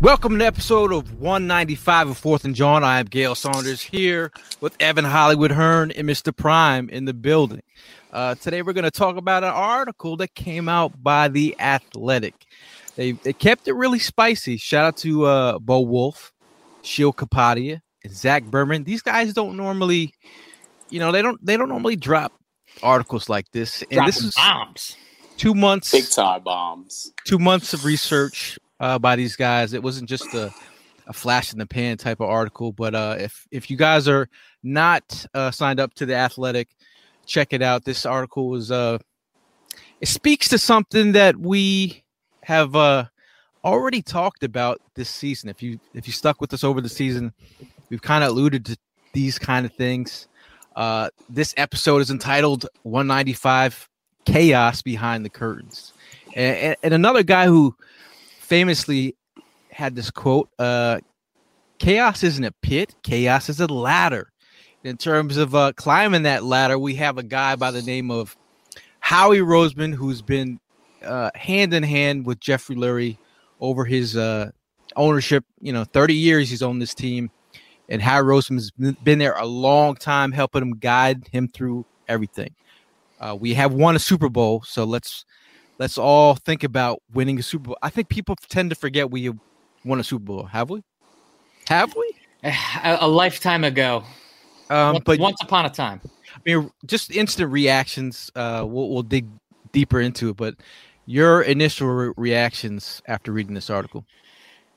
Welcome to episode of 195 of Fourth and John. I am Gail Saunders here with Evan Hollywood Hearn and Mr. Prime in the building. Uh, today we're going to talk about an article that came out by The Athletic. They, they kept it really spicy. Shout out to uh, Bo Wulf, Sheil Kapadia, and Zach Berman. These guys don't normally, you know, they don't they don't normally drop articles like this. And Dropping this is bombs. two months Big time bombs. two months of research uh, by these guys. It wasn't just a, a flash in the pan type of article. But uh, if if you guys are not uh, signed up to the Athletic, check it out. This article was uh, it speaks to something that we have uh, already talked about this season. If you if you stuck with us over the season, we've kind of alluded to these kind of things. Uh, this episode is entitled 195 Chaos Behind the Curtains. And, and, and another guy who famously had this quote uh, Chaos isn't a pit, chaos is a ladder. In terms of uh, climbing that ladder, we have a guy by the name of Howie Roseman, who's been uh, hand in hand with Jeffrey Lurie over his uh, ownership. You know, 30 years he's owned this team and Howie Roseman's been there a long time, helping him guide him through everything. Uh, we have won a Super Bowl, so let's let's all think about winning a Super Bowl. I think people tend to forget we won a Super Bowl. Have we? Have we? A, a lifetime ago. Um, once, but once upon a time. I mean, just instant reactions. Uh, we'll, we'll dig deeper into it, but your initial re- reactions after reading this article.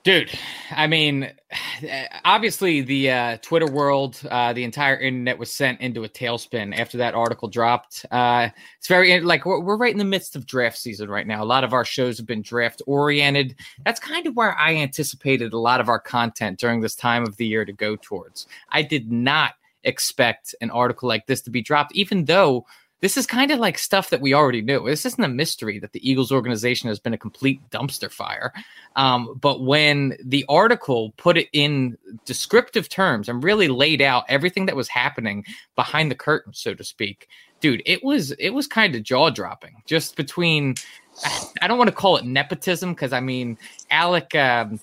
Dude, I mean, obviously the uh, Twitter world, uh, the entire internet was sent into a tailspin after that article dropped. Uh, it's very like we're, we're right in the midst of draft season right now. A lot of our shows have been draft oriented. That's kind of where I anticipated a lot of our content during this time of the year to go towards. I did not expect an article like this to be dropped, even though this is kind of like stuff that we already knew. This isn't a mystery that the Eagles organization has been a complete dumpster fire. Um, but when the article put it in descriptive terms and really laid out everything that was happening behind the curtain, so to speak, dude, it was it was kind of jaw dropping. Just between, I don't want to call it nepotism because I mean Alec, um,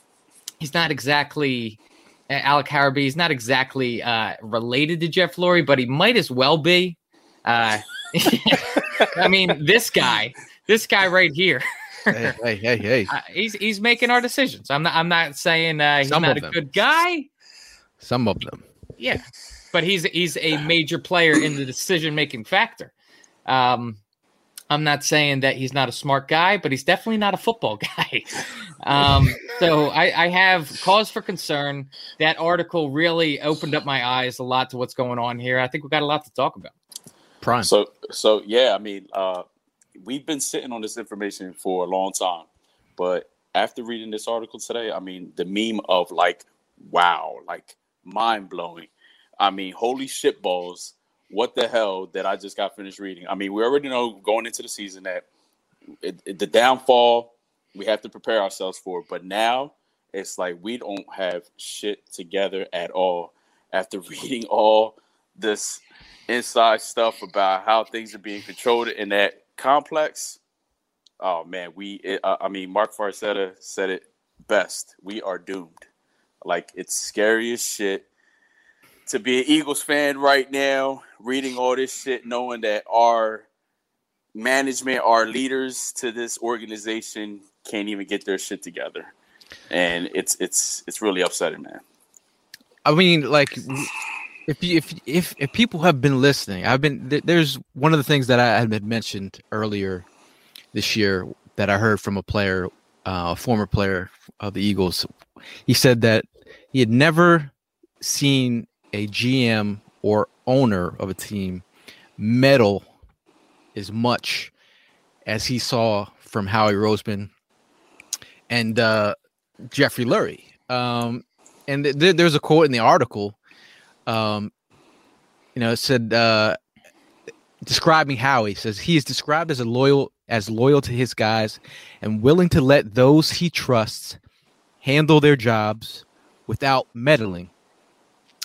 he's not exactly. Alec Halaby is not exactly uh, related to Jeff Lurie, but he might as well be. Uh, I mean, this guy, this guy right here. hey, hey, hey, hey. Uh, he's he's making our decisions. I'm not. I'm not saying uh, he's Some not a them. good guy. Some of them. Yeah, but he's he's a major player in the decision making factor. Um, I'm not saying that he's not a smart guy, but he's definitely not a football guy. Um, so I, I have cause for concern. That article really opened up my eyes a lot to what's going on here. I think we've got a lot to talk about. Prime. So so yeah, I mean, uh, we've been sitting on this information for a long time, but after reading this article today, I mean, the meme of like, wow, like mind blowing. I mean, holy shit balls. What the hell that I just got finished reading? I mean, we already know going into the season that it, it- the downfall we have to prepare ourselves for, but now it's like we don't have shit together at all after reading all this inside stuff about how things are being controlled in that complex. Oh man, we uh, I mean Marc Farzetta said it best. We are doomed. Like it's scary as shit to be an Eagles fan right now, reading all this shit, knowing that our management, our leaders to this organization can't even get their shit together, and it's it's it's really upsetting, man. I mean, like, if if if if people have been listening, I've been th- there's one of the things that I had mentioned earlier this year that I heard from a player, uh, a former player of the Eagles. He said that he had never seen a GM or owner of a team meddle as much as he saw from Howie Roseman and uh, Jeffrey Lurie. Um, and th- th- there's a quote in the article. Um, you know, said uh, describing Howie says he is described as a loyal as loyal to his guys and willing to let those he trusts handle their jobs without meddling.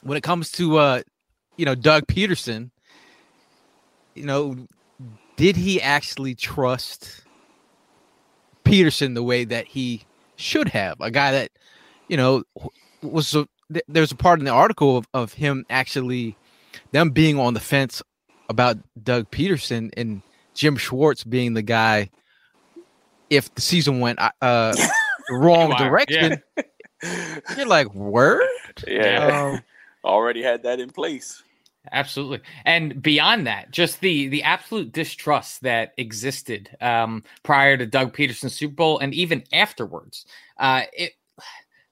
When it comes to uh, you know Doug Pederson, you know, did he actually trust Pederson the way that he should have? A guy that, you know, was a, there's a part in the article of, of him actually them being on the fence about Doug Pederson and Jim Schwartz being the guy if the season went uh wrong Wow, direction. You're like, word? Yeah, Um, already had that in place. Absolutely. And beyond that, just the the absolute distrust that existed um, prior to Doug Pederson's Super Bowl and even afterwards. Uh, it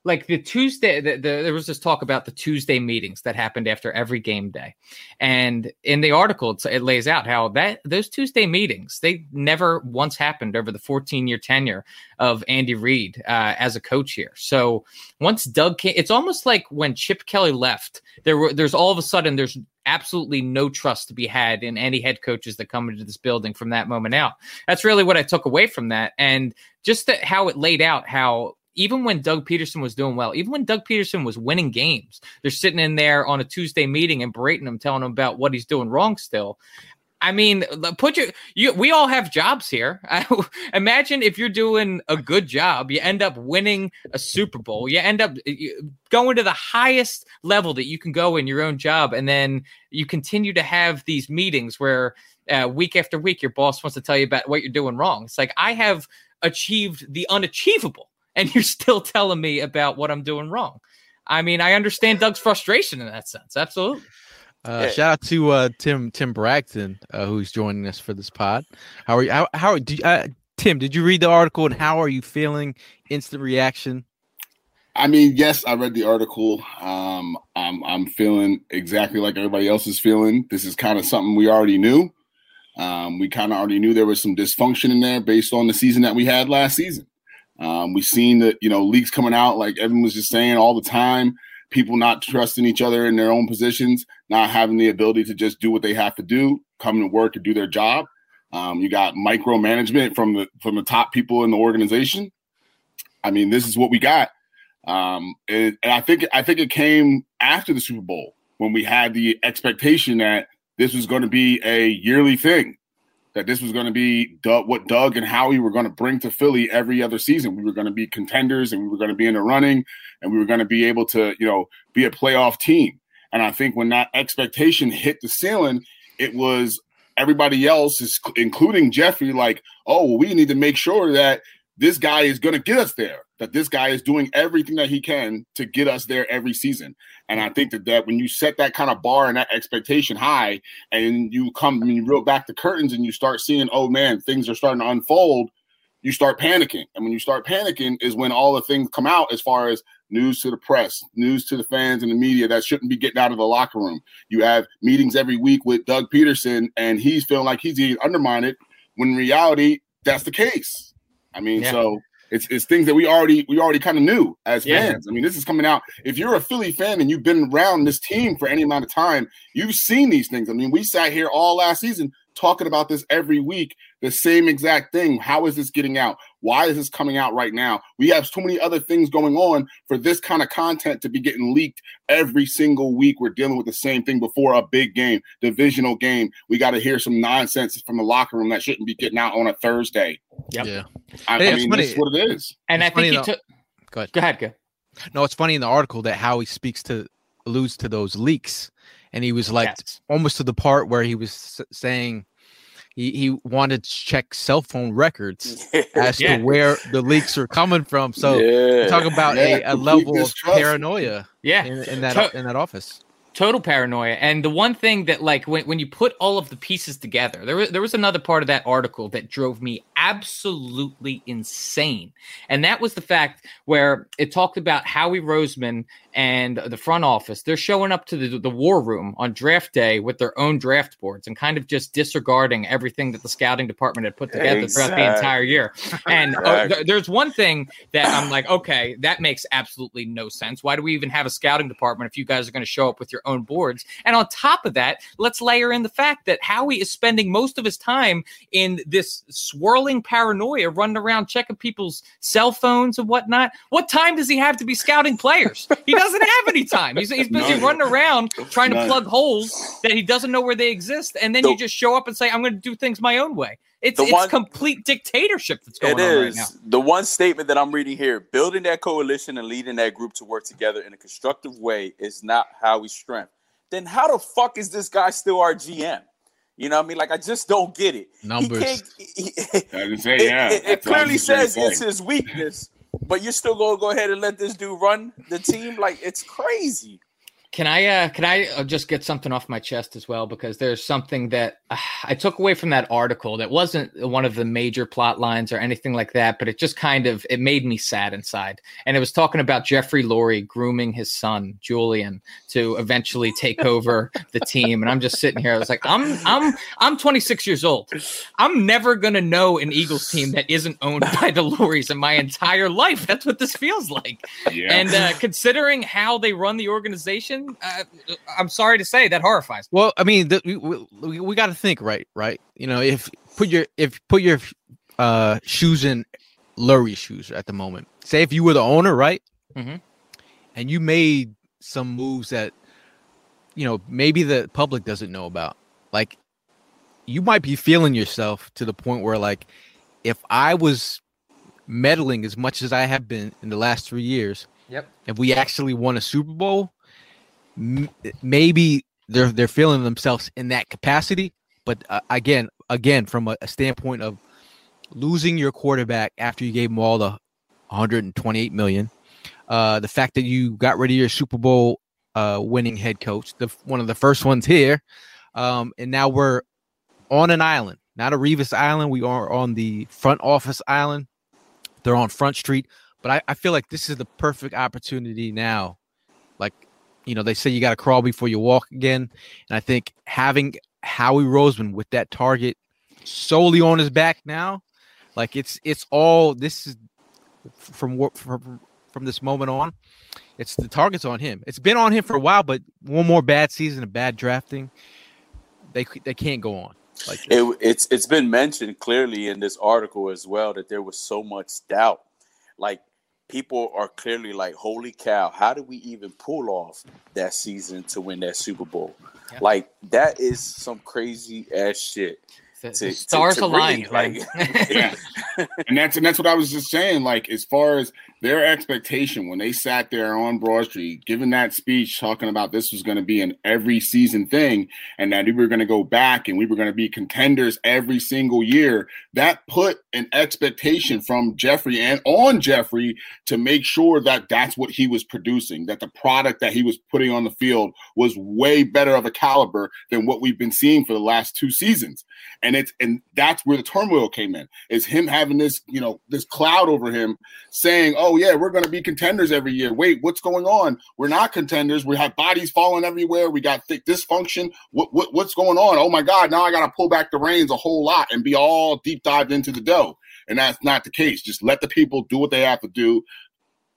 like the Tuesday, the, the, there was this talk about the Tuesday meetings that happened after every game day, and in the article it lays out how that those Tuesday meetings they never once happened over the 14 year tenure of Andy Reid uh, as a coach here. So once Doug came, it's almost like when Chip Kelly left, there were there's all of a sudden there's absolutely no trust to be had in any head coaches that come into this building from that moment out. That's really what I took away from that, and just that how it laid out how even when Doug Pederson was doing well, even when Doug Pederson was winning games, they're sitting in there on a Tuesday meeting and berating him, telling him about what he's doing wrong still. I mean, put your you. We all have jobs here. Imagine if you're doing a good job, you end up winning a Super Bowl. You end up going to the highest level that you can go in your own job, and then you continue to have these meetings where uh, week after week your boss wants to tell you about what you're doing wrong. It's like I have achieved the unachievable, and you're still telling me about what I'm doing wrong. I mean, I understand Doug's frustration in that sense. Absolutely. Uh, Yeah. Shout out to uh, Tim Tim Bragton, uh, who's joining us for this pod. How are you? How, how do you, uh, Tim? Did you read the article and how are you feeling? Instant reaction. I mean, yes, I read the article. Um, I'm I'm feeling exactly like everybody else is feeling. This is kind of something we already knew. Um, we kind of already knew there was some dysfunction in there based on the season that we had last season. Um, we've seen that you know leaks coming out like Evan was just saying all the time. People not trusting each other in their own positions, not having the ability to just do what they have to do, come to work and do their job. Um, you got micromanagement from the from the top people in the organization. I mean, this is what we got. Um, and, and I think I think it came after the Super Bowl when we had the expectation that this was going to be a yearly thing, that this was going to be Doug, what Doug and Howie were going to bring to Philly every other season. We were going to be contenders, and we were going to be in the running, and we were going to be able to, you know, be a playoff team. And I think when that expectation hit the ceiling, it was everybody else, is, including Jeffrey, like, oh, we need to make sure that this guy is going to get us there. That this guy is doing everything that he can to get us there every season. And I think that, that when you set that kind of bar and that expectation high, and you come and you reel back the curtains and you start seeing, oh man, things are starting to unfold, you start panicking. And when you start panicking, is when all the things come out as far as news to the press, news to the fans and the media that shouldn't be getting out of the locker room. You have meetings every week with Doug Pederson, and he's feeling like he's getting undermined. When in reality, that's the case. I mean, Yeah. so it's it's things that we already we already kind of knew as Yeah. fans. I mean, this is coming out. If you're a Philly fan and you've been around this team for any amount of time, you've seen these things. I mean, we sat here all last season talking about this every week, the same exact thing. How is this getting out? Why is this coming out right now? We have so many other things going on for this kind of content to be getting leaked every single week. We're dealing with the same thing before a big game, divisional game. We got to hear some nonsense from the locker room that shouldn't be getting out on a Thursday. Yep. Yeah. I, Hey, I mean, funny. this is what it is. And I It's funny think he though- took. Go ahead. Go ahead. Go. No, it's funny in the article that how he speaks to alludes to those leaks, and he was like Yes. almost to the part where he was saying he, he wanted to check cell phone records as Yeah. to where the leaks are coming from. So yeah. talk about Yeah, a, a level of paranoia Yeah. in, in that To- in that office. Total paranoia. And the one thing that like when, when you put all of the pieces together there was there was another part of that article that drove me absolutely insane. And that was the fact where it talked about howie roseman and the front office. They're showing up to the, the war room on draft day with their own draft boards and kind of just disregarding everything that the scouting department had put together exactly. throughout the entire year. And uh, th- there's one thing that i'm like okay that makes absolutely no sense. Why do we even have a scouting department if you guys are going to show up with your own boards. And on top of that, let's layer in the fact that Howie is spending most of his time in this swirling paranoia, running around checking people's cell phones and whatnot. What time does he have to be scouting players? he doesn't have any time. He's, he's busy running around trying to plug holes that he doesn't know where they exist. And then the, you just show up and say, I'm going to do things my own way. It's, it's one, complete dictatorship that's going on right now. The one statement that I'm reading here building that coalition and leading that group to work together in a constructive way is not how we strength. Then how the fuck is this guy still our GM? You know what I mean? Like, I just don't get it. Numbers. He he, say, yeah, it, it clearly says it's his weakness, but you're still going to go ahead and let this dude run the team? Like, it's crazy. Can I uh, can I uh, just get something off my chest as well because there's something that uh, I took away from that article that wasn't one of the major plot lines or anything like that, but it just kind of it made me sad inside. And it was talking about Jeffrey Lurie grooming his son Julian to eventually take over the team, and I'm just sitting here. I was like, I'm I'm I'm 26 years old. I'm never gonna know an Eagles team that isn't owned by the Luries in my entire life. That's what this feels like. Yeah. And uh, considering how they run the organization uh, I'm sorry to say that horrifies. Me. Well, I mean, the, we, we, we got to think right, right? You know, if put your if put your uh, shoes in Lurie's shoes at the moment. Say if you were the owner, right, mm-hmm. and you made some moves that you know maybe the public doesn't know about, like you might be feeling yourself to the point where like if I was meddling as much as I have been in the last three years. Yep. If we actually won a Super Bowl, maybe they're they're feeling themselves in that capacity. But uh, again, again, from a, a, standpoint of losing your quarterback after you gave him all the 128 million, uh, the fact that you got rid of your Super Bowl uh, winning head coach, the one of the first ones here, um, and now we're on an island, not a Revis Island. We are on the front office island. They're on Front Street, but I, I feel like this is the perfect opportunity now, like you know, they say you got to crawl before you walk again. And I think having Howie Roseman with that target solely on his back now, like it's it's all this is from from, from this moment on, it's the target's on him. It's been on him for a while, but one more bad season of bad drafting, they they can't go on. Like it, it's it's been mentioned clearly in this article as well that there was so much doubt. Like people are clearly like, "Holy cow! How did we even pull off that season to win that Super Bowl?" Yeah. Like that is some crazy ass shit. The, to, the stars to, to aligned, like, yeah. and that's and that's what I was just saying. Like as far as their expectation when they sat there on Broad Street, giving that speech, talking about this was going to be an every season thing, and that we were going to go back and we were going to be contenders every single year, that put an expectation from Jeffrey and on Jeffrey to make sure that that's what he was producing, that the product that he was putting on the field was way better of a caliber than what we've been seeing for the last two seasons. And it's and that's where the turmoil came in. Is him having this, you know, this cloud over him saying, "Oh, oh yeah, we're going to be contenders every year. Wait, what's going on? We're not contenders. We have bodies falling everywhere. We got thick dysfunction. What, what what's going on? Oh my God, now I got to pull back the reins a whole lot and be all deep dived into the dough. And that's not the case. Just let the people do what they have to do.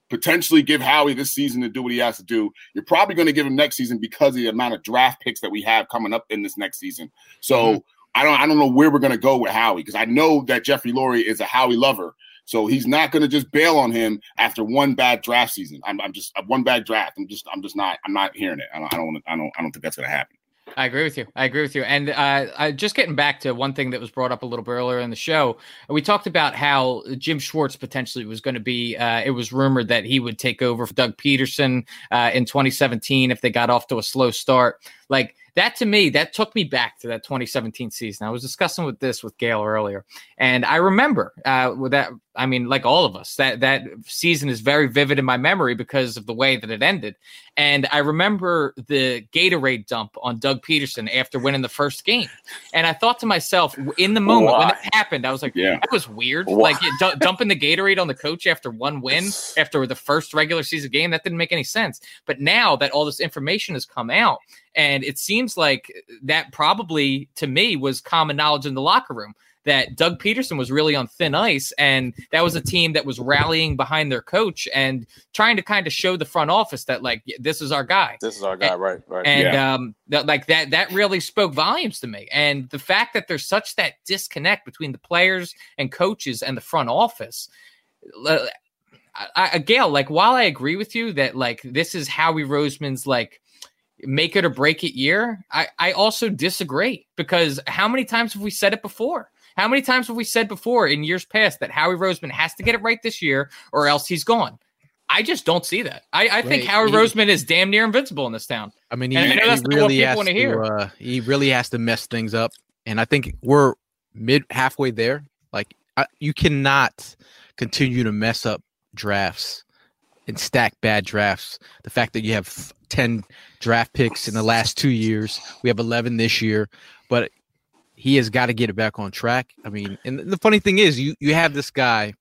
Potentially give Howie this season to do what he has to do. You're probably going to give him next season because of the amount of draft picks that we have coming up in this next season. So mm-hmm. I don't I don't know where we're going to go with Howie because I know that Jeffrey Lurie is a Howie lover so he's not going to just bail on him after one bad draft season. I'm, I'm just one bad draft. I'm just I'm just not I'm not hearing it. I don't I don't I don't, I don't think that's going to happen. I agree with you. I agree with you. And uh, I, just getting back to one thing that was brought up a little bit earlier in the show, we talked about how Jim Schwartz potentially was going to be. Uh, it was rumored that he would take over for Doug Pederson uh, in 2017 if they got off to a slow start. Like that to me, that took me back to that 2017 season. I was discussing with this with Gail earlier, and I remember uh, with that. I mean, like all of us, that that season is very vivid in my memory because of the way that it ended. And I remember the Gatorade dump on Doug Pederson after winning the first game, and I thought to myself, in the moment Why? when it happened, I was like, yeah. that was weird. Why? Like d- dumping the Gatorade on the coach after one win after the first regular season game, that didn't make any sense. But now that all this information has come out, and it seems like that probably to me was common knowledge in the locker room that Doug Pederson was really on thin ice. And that was a team that was rallying behind their coach and trying to kind of show the front office that, like, this is our guy. This is our guy, and, right? Right. And, yeah. um, that, like, that, that really spoke volumes to me. And the fact that there's such that disconnect between the players and coaches and the front office. I, I, Gail, like, while I agree with you that, like, this is Howie Roseman's, like, make it or break it year, I, I also disagree because how many times have we said it before? How many times have we said before in years past that Howie Roseman has to get it right this year or else he's gone? I just don't see that. I, I think Howie he, Roseman is damn near invincible in this town. I mean, he, I he really has to, uh, he really has to mess things up, and I think we're mid halfway there. Like I, you cannot continue to mess up drafts and stack bad drafts. The fact that you have 10 draft picks in the last two years, we have 11 this year, but he has got to get it back on track. I mean, and the funny thing is, you you have this guy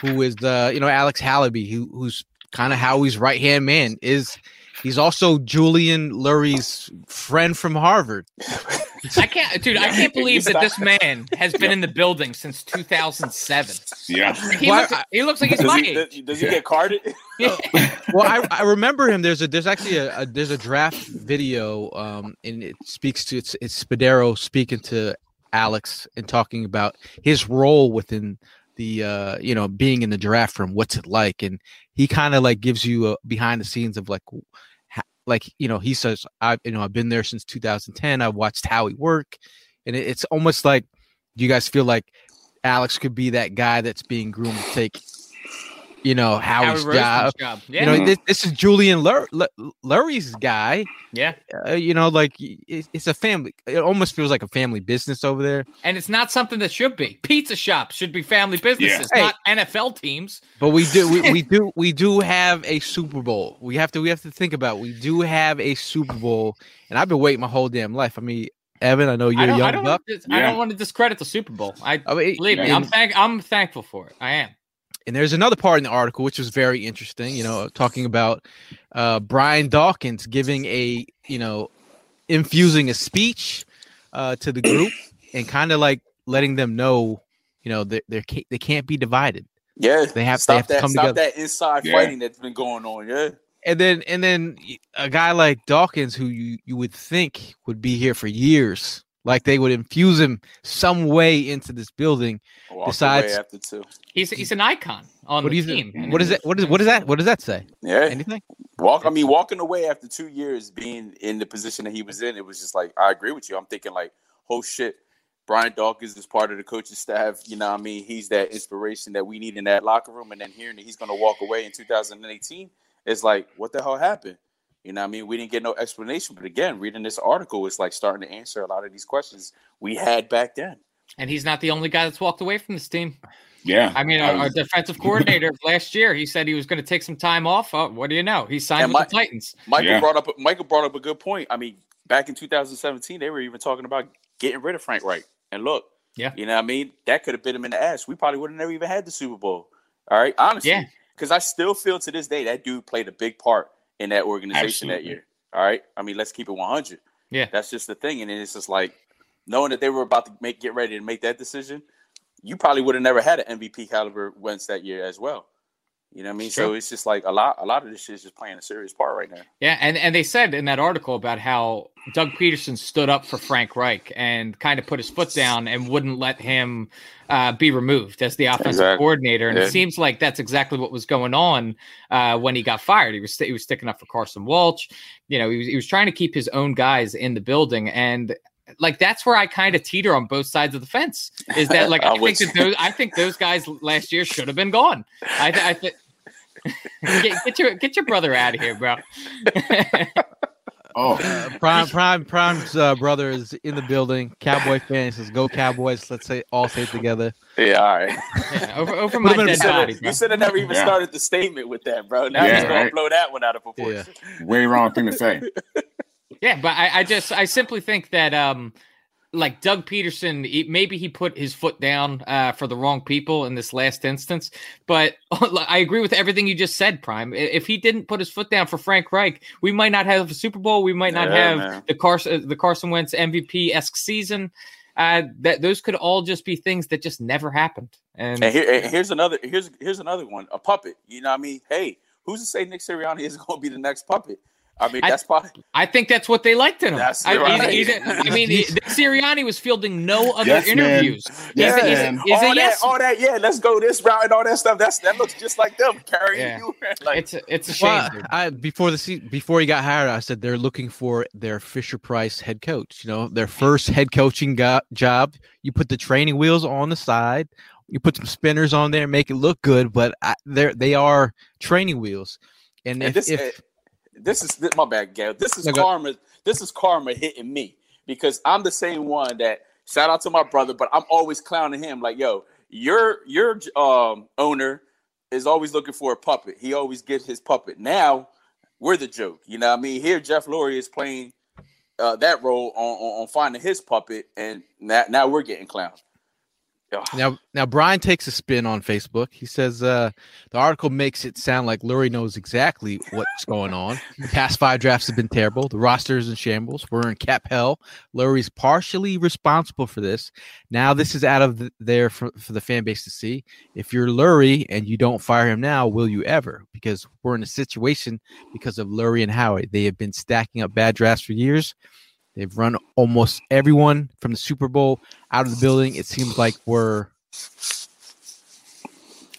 who is the you know Alex Halaby, who who's kind of Howie's right hand man. Is he's also Julian Lurie's friend from Harvard. I can't, dude. I can't believe that this man has been in the building since 2007. Yeah, he, well, looks, I, he looks like he's does my he, age. Does, he get carded? well, I, I remember him. There's a there's actually a, a there's a draft video, um, and it speaks to it's it's Spadaro speaking to Alex and talking about his role within the uh you know being in the draft room what's it like and he kind of like gives you a behind the scenes of like like you know he says i you know i've been there since 2010 i watched howie work and it, it's almost like you guys feel like alex could be that guy that's being groomed to take you know Howie's Howie job. job. Yeah. You know this, this is Julian Lur- Lurie's guy. Yeah. Uh, you know, like it, it's a family. It almost feels like a family business over there. And it's not something that should be. Pizza shops should be family businesses, yeah. not hey, NFL teams. But we do, we, we do, we do have a Super Bowl. We have to, we have to think about. We do have a Super Bowl, and I've been waiting my whole damn life. I mean, Evan, I know you're a young I don't, buck. I don't want to discredit the Super Bowl. I, I mean, believe me, I'm thank, I'm thankful for it. I am. And there's another part in the article which was very interesting, you know, talking about uh, Brian Dawkins giving a, you know, infusing a speech uh, to the group and kind of like letting them know, you know, they they they can't be divided. Yeah, they have, stop they have that, to come stop together. that inside yeah. fighting that's been going on. Yeah, and then and then a guy like Dawkins, who you you would think would be here for years, like they would infuse him some way into this building. Walk decides after two. He's he's an icon on what the team. What is it? What is what is that? What does that say? Yeah, anything? Walk. I mean, walking away after two years being in the position that he was in, it was just like I agree with you. I'm thinking like, oh shit, Brian Dawkins is part of the coaching staff. You know, I mean, he's that inspiration that we need in that locker room. And then hearing that he's going to walk away in 2018, it's like, what the hell happened? You know, what I mean, we didn't get no explanation. But again, reading this article is like starting to answer a lot of these questions we had back then. And he's not the only guy that's walked away from this team. Yeah. I mean, our, our defensive coordinator last year, he said he was going to take some time off. Oh, what do you know? He signed and with the Titans. Michael yeah. brought up Michael brought up a good point. I mean, back in 2017, they were even talking about getting rid of Frank Reich. And look, yeah, you know, what I mean, that could have bit him in the ass. We probably would have never even had the Super Bowl. All right, honestly, yeah, because I still feel to this day that dude played a big part in that organization Absolutely. that year. All right, I mean, let's keep it 100. Yeah, that's just the thing, and it's just like knowing that they were about to make get ready to make that decision you probably would have never had an MVP caliber Wentz that year as well. You know what I mean? Sure. So it's just like a lot, a lot of this shit is just playing a serious part right now. Yeah, and and they said in that article about how Doug Pederson stood up for Frank Reich and kind of put his foot down and wouldn't let him uh, be removed as the offensive exactly. coordinator. And yeah. it seems like that's exactly what was going on uh, when he got fired. He was he was sticking up for Carson Walch. You know, he was he was trying to keep his own guys in the building and like that's where I kind of teeter on both sides of the fence. Is that like I think that those I think those guys last year should have been gone. I, th- I think get, get, your get your brother out of here, bro. Oh, Uh, Prime, Prime, Prime's uh, brother is in the building. Cowboy fan he says, "Go Cowboys!" Let's say all say it together. Yeah, all right. Yeah, over over Put my him in a dead You should body. have- you should have never even Yeah. started the statement with that, bro. Now Yeah, he's gonna right. blow that one out of proportion. way wrong thing to say. Yeah, but I, I just I simply think that um like Doug Pederson, he, maybe he put his foot down uh, for the wrong people in this last instance. But I agree with everything you just said, Prime. If he didn't put his foot down for Frank Reich, we might not have a Super Bowl. We might not Yeah, have man. the Carson the Carson Wentz MVP esque season. Uh, that those could all just be things that just never happened. And, And here, here's another here's here's another one. A puppet. You know what I mean? Hey, who's to say Nick Sirianni is going to be the next puppet? I mean, I- that's probably I think that's what they liked in him. That's I, right. he's- he's- I mean, he, Sirianni was fielding no other Yes, interviews. Yes, he's, he's- man. he's all a that, yes. all that. Yeah, let's go this route and all that stuff. That's that looks just like them carrying Yeah. you. like, It's a, it's a shame. Well. I before the se- before he got hired, I said they're looking for their Fisher Price head coach. You know, their first head coaching go- job. You put the training wheels on the side. You put some spinners on there, make it look good, but I, they're they are training wheels. And, and if, this, if uh, this is my bad, Gail. This is No, go- karma. This is karma hitting me because I'm the same one that shout out to my brother, but I'm always clowning him like, yo, your your um owner is always looking for a puppet. He always gets his puppet. Now we're the joke. You know what I mean? Here Jeff Lurie is playing uh, that role on, on, on finding his puppet, and now, now we're getting clowned. Now, now Brian takes a spin on Facebook. He says uh, the article makes it sound like Lurie knows exactly what's going on. The past five drafts have been terrible. The roster is in shambles. We're in cap hell. Lurie's partially responsible for this. Now this is out of the, there for, for the fan base to see. If you're Lurie and you don't fire him now, will you ever? Because we're in a situation because of Lurie and Howie. They have been stacking up bad drafts for years. They've run almost everyone from the Super Bowl out of the building. It seems like we're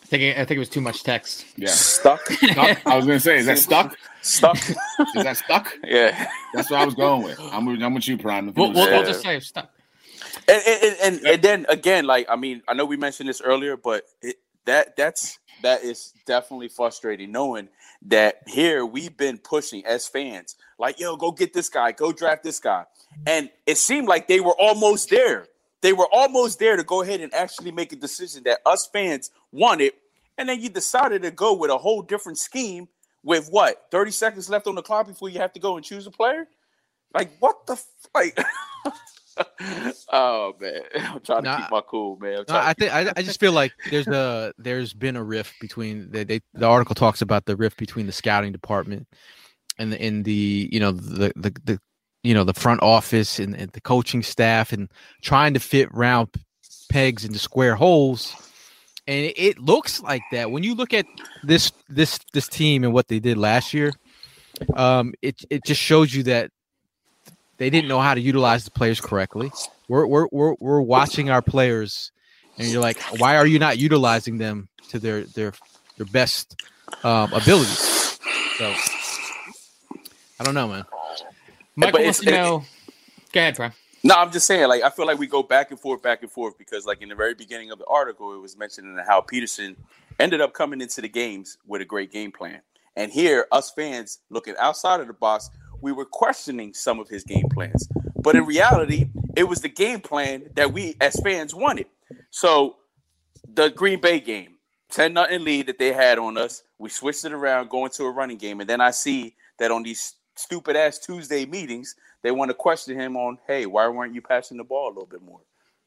I think it, I think it was too much text. Yeah. Stuck, Stuck? I was gonna say, is that stuck? stuck. Is that stuck? yeah. That's what I was going with. I'm with, I'm with you, Prime. If it We'll, we'll, we'll just say it's stuck. and and, and, and then again, like I mean, I know we mentioned this earlier, but it, that that's that is definitely frustrating knowing that here we've been pushing as fans, like yo, go get this guy, go draft this guy, and it seemed like they were almost there. They were almost there to go ahead and actually make a decision that us fans wanted, and then you decided to go with a whole different scheme with what 30 seconds left on the clock before you have to go and choose a player. Like what the like. oh man, I'm trying to keep my cool, man. No, I think I, I just feel like there's a there's been a rift between the they, the article talks about the rift between the scouting department and the in the you know the the, the you know the front office and, and the coaching staff and trying to fit round pegs into square holes. And it, it looks like that. When you look at this this this team and what they did last year um it it just shows you that they didn't know how to utilize the players correctly we're we're we're, we're watching our players and you're like why are you not utilizing them to their their their best um abilities so i don't know man Michael but wants it's- to it- know. Go ahead, Brian. No, I'm just saying, like, I feel like we go back and forth, back and forth, because, like, in the very beginning of the article, it was mentioning how Pederson ended up coming into the games with a great game plan. And here, us fans looking outside of the box, we were questioning some of his game plans. But in reality, it was the game plan that we as fans wanted. So, the Green Bay game, 10 nothing lead that they had on us, we switched it around, going to a running game. And then I see that on these stupid ass Tuesday meetings, they want to question him on, hey, why weren't you passing the ball a little bit more?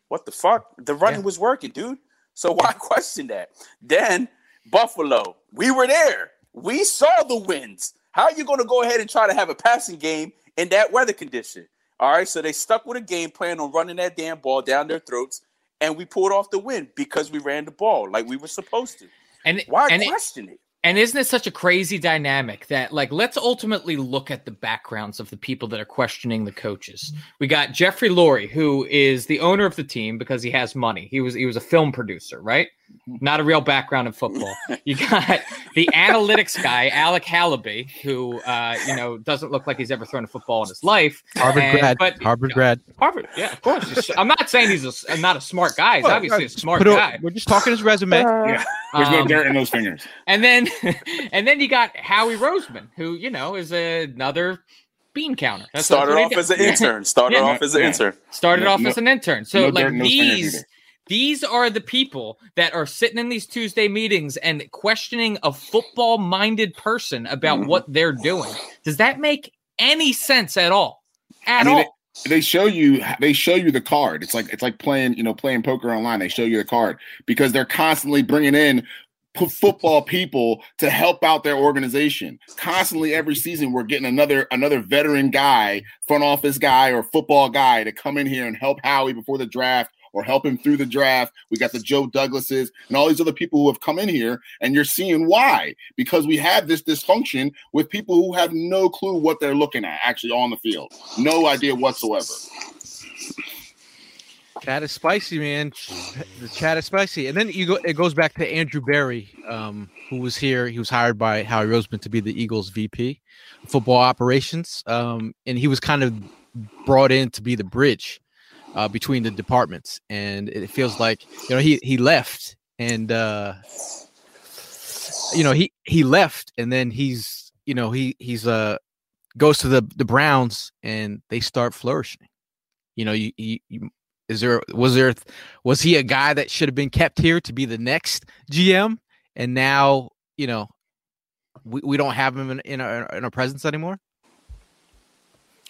What the fuck? The running Yeah. was working, dude. So why question that? Then Buffalo, we were there. We saw the wins. How are you going to go ahead and try to have a passing game in that weather condition? All right, so they stuck with a game plan on running that damn ball down their throats, and we pulled off the win because we ran the ball like we were supposed to. And Why and it- question it? And isn't it such a crazy dynamic that, like, let's ultimately look at the backgrounds of the people that are questioning the coaches. We got Jeffrey Lurie, who is the owner of the team because he has money. He was he was a film producer, right? Not a real background in football. You got the analytics guy, Alec Halaby, who uh, you know doesn't look like he's ever thrown a football in his life. harvard And- grad but- harvard grad Harvard, yeah, of course. I'm not saying he's a s not a smart guy. He's Well, obviously a smart put a- guy. we're just talking his resume Yeah. There's no Um, dirt in those fingers. And then and then you got Howie Roseman, who, you know, is another bean counter. That's started off as an intern. Started Yeah. off as an intern. Started No- off no- as an intern. So no like dirt, these either. These are the people that are sitting in these Tuesday meetings and questioning a football minded person about Mm-hmm. what they're doing. Does that make any sense at all? At I mean, all? they show you they show you the card it's like it's like playing you know playing poker online they show you the card because they're constantly bringing in p- football people to help out their organization constantly every season we're getting another another veteran guy front office guy or football guy to come in here and help howie before the draft or help him through the draft we got the joe douglases and all these other people who have come in here and you're seeing why because we have this dysfunction with people who have no clue what they're looking at actually on the field no idea whatsoever Chat is spicy, man. The chat is spicy, and then you go. It goes back to Andrew Berry, um, who was here. He was hired by Howie Roseman to be the Eagles VP, football operations, um, and he was kind of brought in to be the bridge uh, between the departments. And it feels like you know he he left, and uh, you know he he left, and then he's you know he he's uh goes to the the Browns, and they start flourishing. You know, you, you, you is there was there was he a guy that should have been kept here to be the next GM and now you know we, we don't have him in, in our in our presence anymore?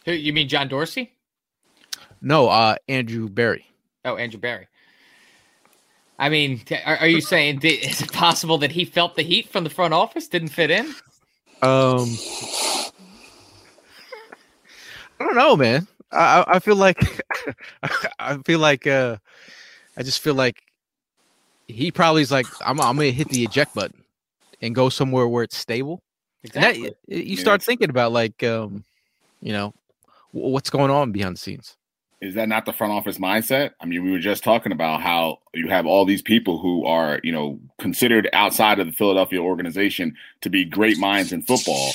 Who- You mean John Dorsey? No, uh Andrew Berry. Oh, Andrew Berry. I mean, are, are you saying th- is it possible that he felt the heat from the front office, didn't fit in? Um I don't know, man. I I- I feel like I feel like uh I just feel like he probably is like I'm I'm gonna hit the eject button and go somewhere where it's stable. And that- Exactly. you start it's- thinking about like um you know wh- what's going on behind the scenes. Is that not the front office mindset? I mean, we were just talking about how you have all these people who are, you know, considered outside of the Philadelphia organization to be great minds in football.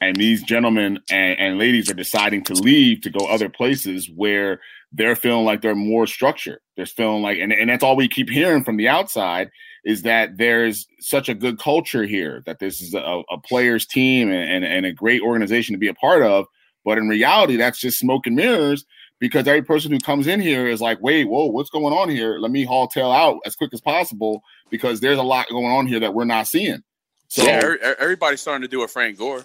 And these gentlemen and, and ladies are deciding to leave to go other places where they're feeling like they're more structured. They're feeling like, and, and that's all we keep hearing from the outside is that there's such a good culture here, that this is a, a players team and, and, and a great organization to be a part of. But in reality, that's just smoke and mirrors because every person who comes in here is like, wait, whoa, what's going on here? Let me haul tail out as quick as possible because there's a lot going on here that we're not seeing. So yeah, er- er- everybody's starting to do a Frank Gore.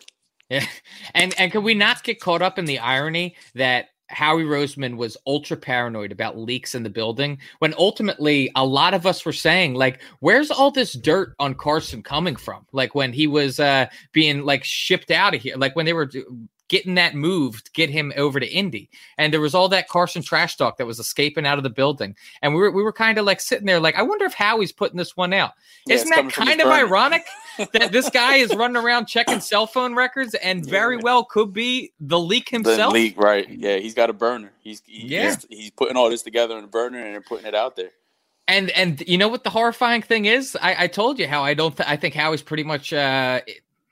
Yeah. And and can we not get caught up in the irony that Howie Roseman was ultra paranoid about leaks in the building when ultimately a lot of us were saying like where's all this dirt on Carson coming from like when he was uh being like shipped out of here like when they were do- getting that move to get him over to Indy and there was all that Carson trash talk that was escaping out of the building and we were we were kind of like sitting there like I wonder if Howie's putting this one out Yeah, isn't that kind of ironic that this guy is running around checking cell phone records and very well could be the leak The himself. leak, right? Yeah, he's got a burner. He's he, Yeah. he's, he's putting all this together in a burner and putting it out there. And and you know what the horrifying thing is? I, I told you how I don't. Th- I think Howie's pretty much uh,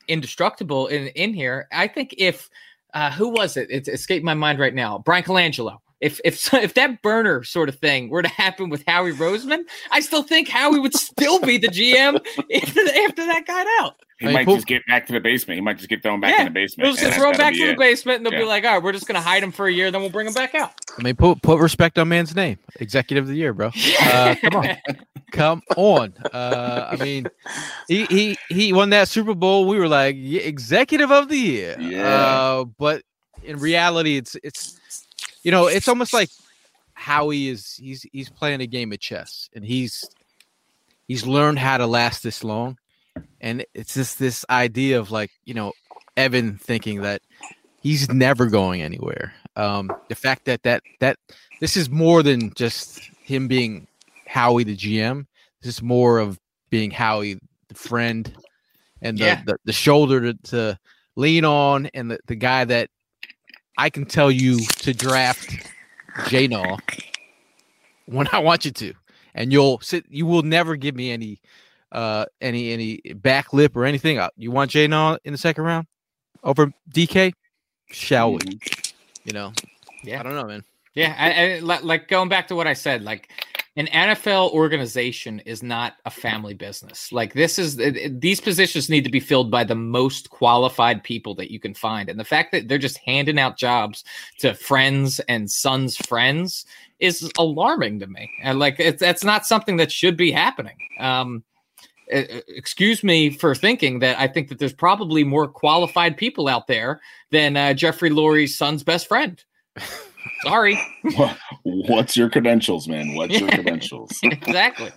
indestructible in in here. I think if uh, who was it? It's escaped my mind right now. Bryan Colangelo. If if if that burner sort of thing were to happen with Howie Roseman, I still think Howie would still be the GM after, after that got out. He I mean, might Pope- just get back to the basement. He might just get thrown back Yeah, in the basement. They'll and just that's throw him back to the it. basement, and they'll be like, "All right, we're just gonna hide him for a year, then we'll bring him back out." I mean, put put respect on man's name, executive of the year, bro. Uh, come on, come on. Uh, I mean, he he he won that Super Bowl. We were like yeah, executive of the year. Yeah. Uh, but in reality, it's it's you know it's almost like Howie is he's he's playing a game of chess, and he's he's learned how to last this long, and it's just this idea of like you know Evan thinking that he's never going anywhere. Um, the fact that that that this is more than just him being Howie the GM. This is more of being Howie the friend and the Yeah. the, the shoulder to, to lean on, and the, the guy that I can tell you to draft J when I want you to, and you'll sit. You will never give me any uh any any back lip or anything. Uh, You want J Naw in the second round over DK? Shall we? You know, Yeah. I don't know, man. Yeah, and, and li- like going back to what I said, like an NFL organization is not a family business. Like this is it, it- these positions need to be filled by the most qualified people that you can find. And the fact that they're just handing out jobs to friends and sons' friends is alarming to me. And like it's that's not something that should be happening. Um excuse me for thinking that I think that there's probably more qualified people out there than uh, Jeffrey Lurie's son's best friend. Sorry. What's your credentials, man? What's your credentials? exactly.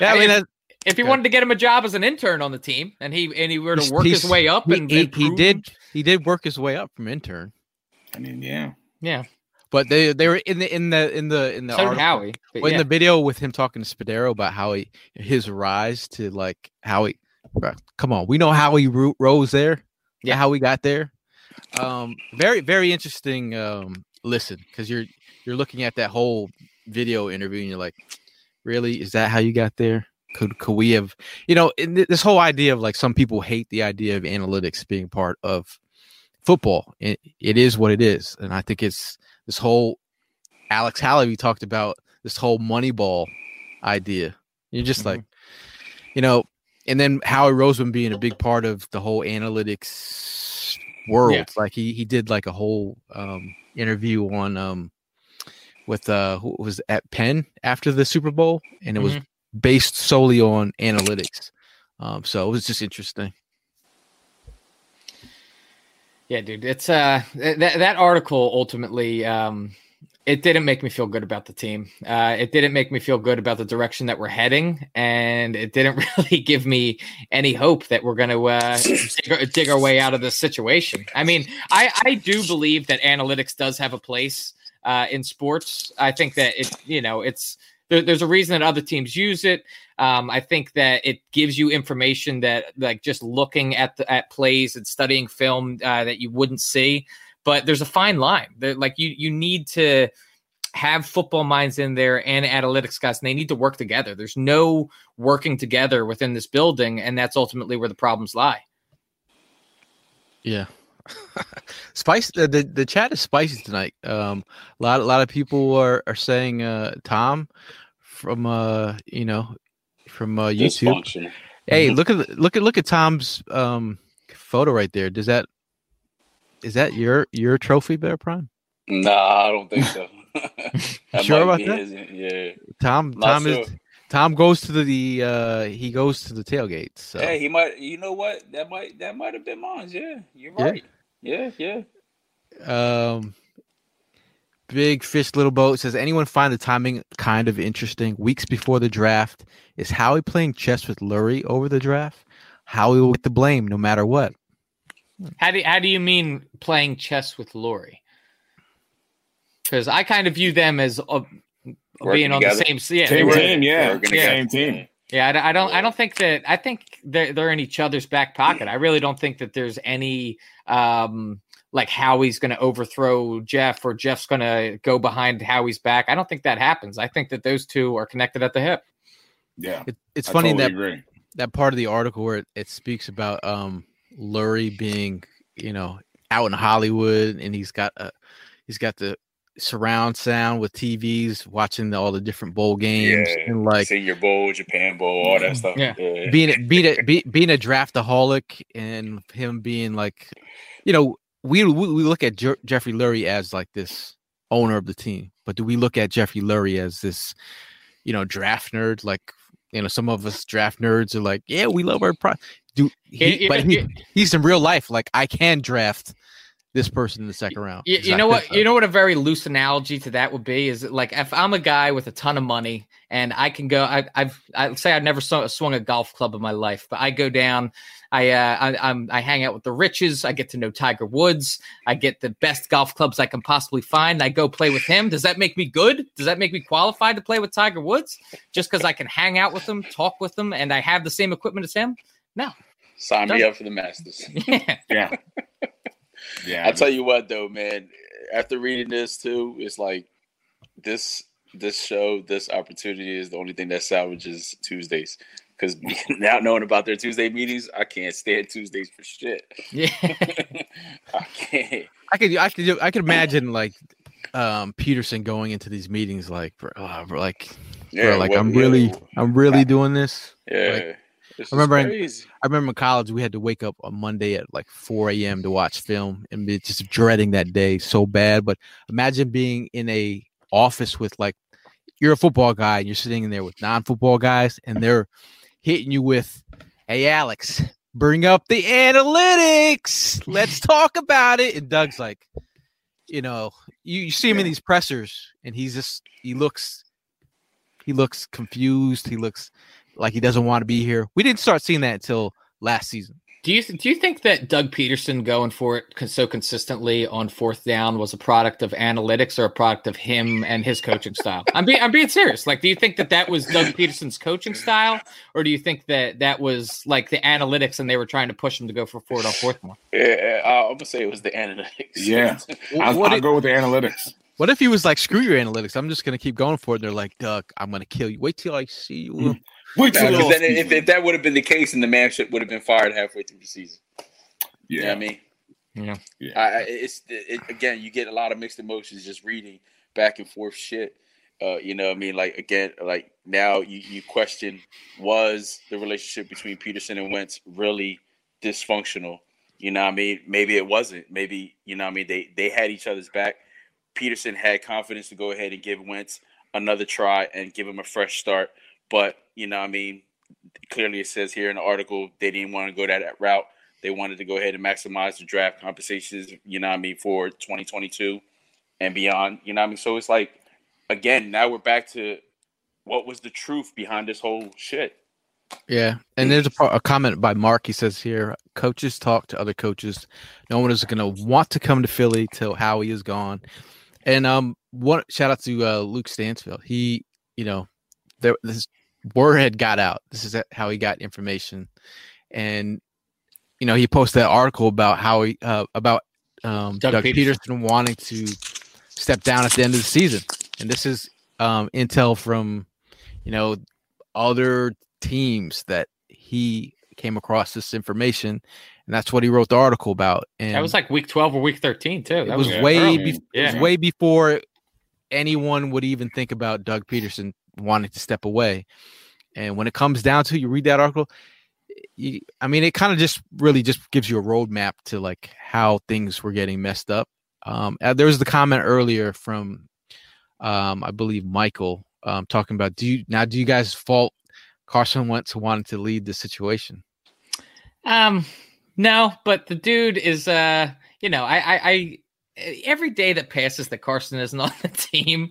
Yeah, I mean, that, If he Okay. wanted to get him a job as an intern on the team, and he and he were to He's- work his way up, he, and, he, and he did he did work his way up from intern, I mean, yeah. yeah. But they they were in the in the in the in the So article- Howie. Well, in the video with him talking to Spadaro about how he his rise to like how he come on we know how he ro- rose there yeah Yeah. how he got there um very very interesting um listen because you're you're looking at that whole video interview and you're like really is that how you got there could could we have you know in th- this whole idea of like some people hate the idea of analytics being part of football it, it is what it is and i think it's this whole Alec Halaby talked about this whole moneyball idea. You're just like you know and then howie roseman being a big part of the whole analytics world. Yeah. like he he did like a whole um interview on um with uh who was at penn after the super bowl? And it was based solely on analytics. Um so it was just interesting Yeah, dude. It's uh that that article ultimately um it didn't make me feel good about the team. Uh it didn't make me feel good about the direction that we're heading and it didn't really give me any hope that we're going to uh dig, our- dig our way out of this situation. I mean, I I do believe that analytics does have a place uh in sports. I think that it you know, it's there, there's a reason that other teams use it. Um, I think that it gives you information that, like, just looking at the at plays and studying film uh, that you wouldn't see. But there's a fine line. There, like, you you need to have football minds in there and analytics guys, and they need to work together. There's no working together within this building, and that's ultimately where the problems lie. Yeah. Spice the, the the chat is spicy tonight. Um a lot a lot of people are are saying uh Tom from uh you know from uh YouTube. Hey, look at look at look at Tom's um photo right there. Does that is that your your trophy Bear Prime? Nah, I don't think so. Sure about that? his- Yeah. Tom Not Tom sure. is Tom goes to the, the uh he goes to the tailgate. So Hey, he might. You know what? That might. That might have been mine. Yeah, you're right. Yeah, yeah. Yeah. Um, Big Fish Little Boat says, anyone find the timing kind of interesting? Weeks before the draft, is Howie playing chess with Lurie over the draft? Howie will get the blame no matter what. How do how do you mean playing chess with Lurie? Because I kind of view them as uh, being on together? the same. Yeah, Same team, yeah. Yeah. Same together. team. Yeah, I don't- I don't. I don't think that. I think they're they're in each other's back pocket. I really don't think that there's any um like Howie's going to overthrow Jeff or Jeff's going to go behind Howie's back. I don't think that happens. I think that those two are connected at the hip. Yeah. It, it's I funny totally that agree. that part of the article where it, it speaks about um Lurie being, you know, out in Hollywood and he's got a he's got the surround sound with TVs watching the, all the different bowl games Yeah. and like Senior Bowl, Japan Bowl, all that mm-hmm. stuff. Yeah. Yeah. being a- being a, be, being a draftaholic and him being like, you know, we we, we look at Je- Jeffrey Lurie as like this owner of the team, but do we look at Jeffrey Lurie as this, you know, draft nerd? Like, you know, some of us draft nerds are like, yeah, we love our pro. Do he, Yeah, but yeah, he, he's in real life. Like, I can draft this person in the second round. You, you know what? You know what? A very loose analogy to that would be is like if I'm a guy with a ton of money and I can go. I, I've I say I've never swung a golf club in my life, but I go down. I uh, I, I'm I hang out with the riches. I get to know Tiger Woods. I get the best golf clubs I can possibly find. I go play with him. Does that make me good? Does that make me qualified to play with Tiger Woods? Just because I can hang out with him, talk with him, and I have the same equipment as him? No. Sign me up for the Masters. Yeah. Yeah. Yeah. I tell you what, though, man. After reading this too, it's like this this show, this opportunity is the only thing that salvages Tuesdays. Because now knowing about their Tuesday meetings, I can't stand Tuesdays for shit. Yeah. I can't. I could I could I could imagine like um, Pederson going into these meetings like, bro, uh, bro, like, Yeah, bro, like what- I'm yeah, really, I'm really doing this. Yeah, like, This I remember in- I remember in college we had to wake up on Monday at like 4 a.m. to watch film and be just dreading that day so bad. But imagine being in a office with like you're a football guy and you're sitting in there with non-football guys and they're hitting you with, "Hey Alex, bring up the analytics. Let's talk about it." And Doug's like, you know, you, you see him in these pressers and he's just he looks he looks confused. He looks like he doesn't want to be here. We didn't start seeing that until last season. Do you do you think that Doug Pederson going for it con- so consistently on fourth down was a product of analytics or a product of him and his coaching style? I'm being I'm being serious. Like, do you think that that was Doug Pederson's coaching style, or do you think that that was like the analytics and they were trying to push him to go for forward on fourth more? Yeah, I'm gonna say it was the analytics. Yeah. I'll, What I'll if- go with the analytics. What if he was like, "Screw your analytics. I'm just gonna keep going for it." And they're like, "Doug, I'm gonna kill you. Wait till I see you." Mm. Wait till Nah, 'cause then if, if that would have been the case, then the man should would have been fired halfway through the season. You know yeah, what I mean? Yeah. yeah. I, I- it's it, again, you get a lot of mixed emotions just reading back and forth shit. Uh, you know, what I mean, like again, like now you you question was the relationship between Pederson and Wentz really dysfunctional? You know, what I mean, maybe it wasn't. Maybe you know, what I mean, they they had each other's back. Pederson had confidence to go ahead and give Wentz another try and give him a fresh start. But you know, I mean, clearly it says here in the article they didn't want to go that route. They wanted to go ahead and maximize the draft compensations, you know I mean, for 2022 and beyond. You know I mean? So it's like, again, now we're back to what was the truth behind this whole shit. Yeah, and there's a, a comment by Mark. He says here, coaches talk to other coaches. No one is going to want to come to Philly till Howie is gone. And um, what shout out to uh, Luke Stansfield. He, you know, there this word had got out. This is how he got information, and you know, he posted that article about how he uh, about um, Doug Doug, Pederson. Pederson. wanting to step down at the end of the season, and this is um, intel from you know other teams that he came across this information, and that's what he wrote the article about. And That was like week twelve or week thirteen too. it That was was way be- it was way before anyone would even think about Doug Pederson wanting to step away. And when it comes down to you read that article, you, I mean, it kind of just really just gives you a roadmap to like how things were getting messed up. Um, uh, there was the comment earlier from, um, I believe Michael, um, talking about do you now do you guys fault Carson Wentz wanting to lead the situation? Um, no, but the dude is uh, you know, I, I, I every day that passes that Carson isn't on the team,